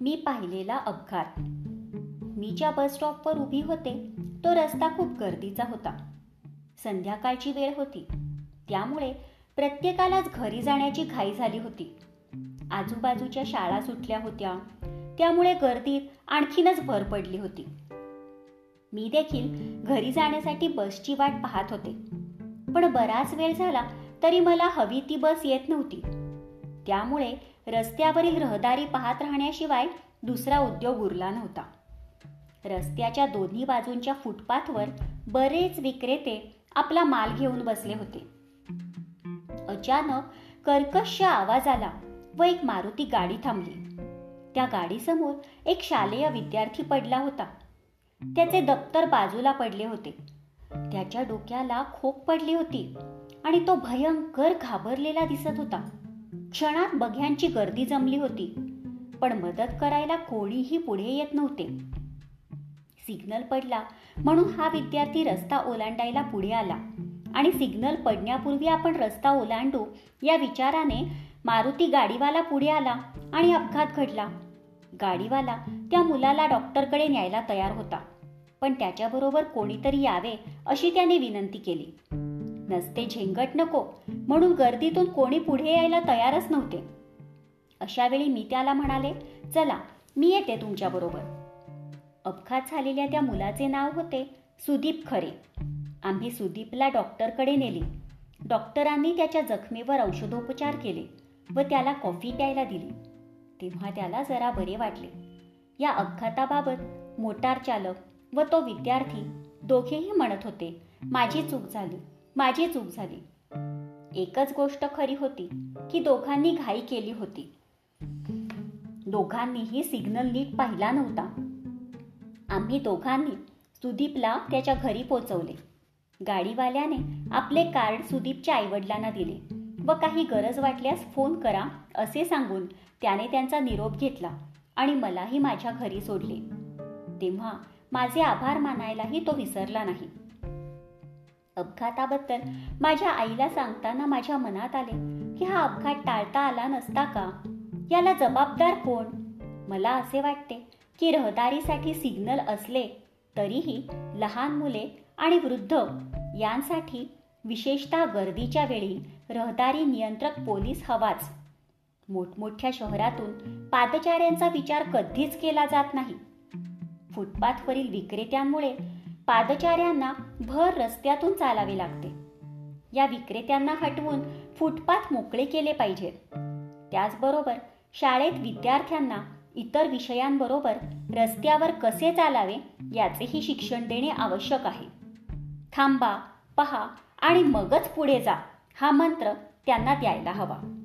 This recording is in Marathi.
मी पाहिलेला अपघात. मी ज्या बस स्टॉपवर उभी होते तो रस्ता खूप गर्दीचा होता. संध्याकाळची वेळ होती. त्यामुळे प्रत्येकालाच घरी जाण्याची घाई झाली होती. आजूबाजूच्या शाळा सुटल्या होत्या. त्यामुळे गर्दीत आणखीनच भर पडली होती. मी देखील घरी जाण्यासाठी बसची वाट पाहत होते. पण बराच वेळ झाला तरी मला हवी ती बस येत नव्हती. त्यामुळे रस्त्यावरील रहदारी पाहत राहण्याशिवाय दुसरा उद्योग उरला नव्हता. रस्त्याच्या दोन्ही बाजूंच्या फुटपाथवर बरेच विक्रेते आपला माल घेऊन बसले होते. अचानक कर्कश आवाज आला व एक मारुती गाडी थांबली. त्या गाडीसमोर एक शालेय विद्यार्थी पडला होता. त्याचे दप्तर बाजूला पडले होते. त्याच्या डोक्याला खोक पडली होती आणि तो भयंकर घाबरलेला दिसत होता. क्षणात बघ्यांची गर्दी जमली होती पण मदत करायला कोणीही पुढे येत नव्हते. सिग्नल पडला म्हणून हा विद्यार्थी रस्ता ओलांडायला पुढे आला आणि सिग्नल पडण्यापूर्वी आपण रस्ता ओलांडू या विचाराने मारुती गाडीवाला पुढे आला आणि अपघात घडला. गाडीवाला त्या मुलाला डॉक्टरकडे न्यायला तयार होता पण त्याच्याबरोबर कोणीतरी यावे अशी त्याने विनंती केली. नसते झेंगट नको. म्हणून गर्दीतून कोणी पुढे यायला तयारच नव्हते. अशा वेळी मी त्याला म्हणाले चला मी येते तुमच्याबरोबर अपघात झालेल्या त्या मुलाचे नाव होते सुदीप खरे. आम्ही सुदीपला डॉक्टरकडे नेले. डॉक्टरांनी त्याच्या जखमेवर औषधोपचार केले व त्याला कॉफी प्यायला दिली. तेव्हा त्याला जरा बरे वाटले. या अपघाताबाबत मोटार चालक व तो विद्यार्थी दोघेही म्हणत होते माझी चूक झाली. माझी चूक झाली. एकच गोष्ट खरी होती की दोघांनी घाई केली होती. दोघांनीही सिग्नल नीट पाहिला नव्हता. आम्ही दोघांनी सुदीपला त्याच्या घरी पोचवले. गाडीवाल्याने आपले कार्ड सुदीपच्या आईवडिलांना दिले व काही गरज वाटल्यास फोन करा असे सांगून त्याने त्यांचा निरोप घेतला आणि मलाही माझ्या घरी सोडले. तेव्हा माझे आभार मानायलाही तो विसरला नाही. अपघाताबद्दल माझ्या आईला सांगताना माझ्या मनात आले की हा अपघात टाळता आला नसता का? याला जबाबदार कोण? मला असे वाटते की रहदारीसाठी सिग्नल असले तरीही लहान मुले आणि वृद्ध यांसाठी विशेषतः गर्दीच्या वेळी रहदारी नियंत्रक पोलीस हवाच. मोठमोठ्या शहरातून पादचाऱ्यांचा विचार कधीच केला जात नाही. फुटपाथवरील विक्रेत्यांमुळे पादचाऱ्यांना भर रस्त्यातून चालावे लागते. या विक्रेत्यांना हटवून फुटपाथ मोकळे केले पाहिजेत त्याचबरोबर शाळेत विद्यार्थ्यांना इतर विषयांबरोबर रस्त्यावर कसे चालावे याचेही शिक्षण देणे आवश्यक आहे. थांबा पहा आणि मगच पुढे जा हा मंत्र त्यांना द्यायला हवा.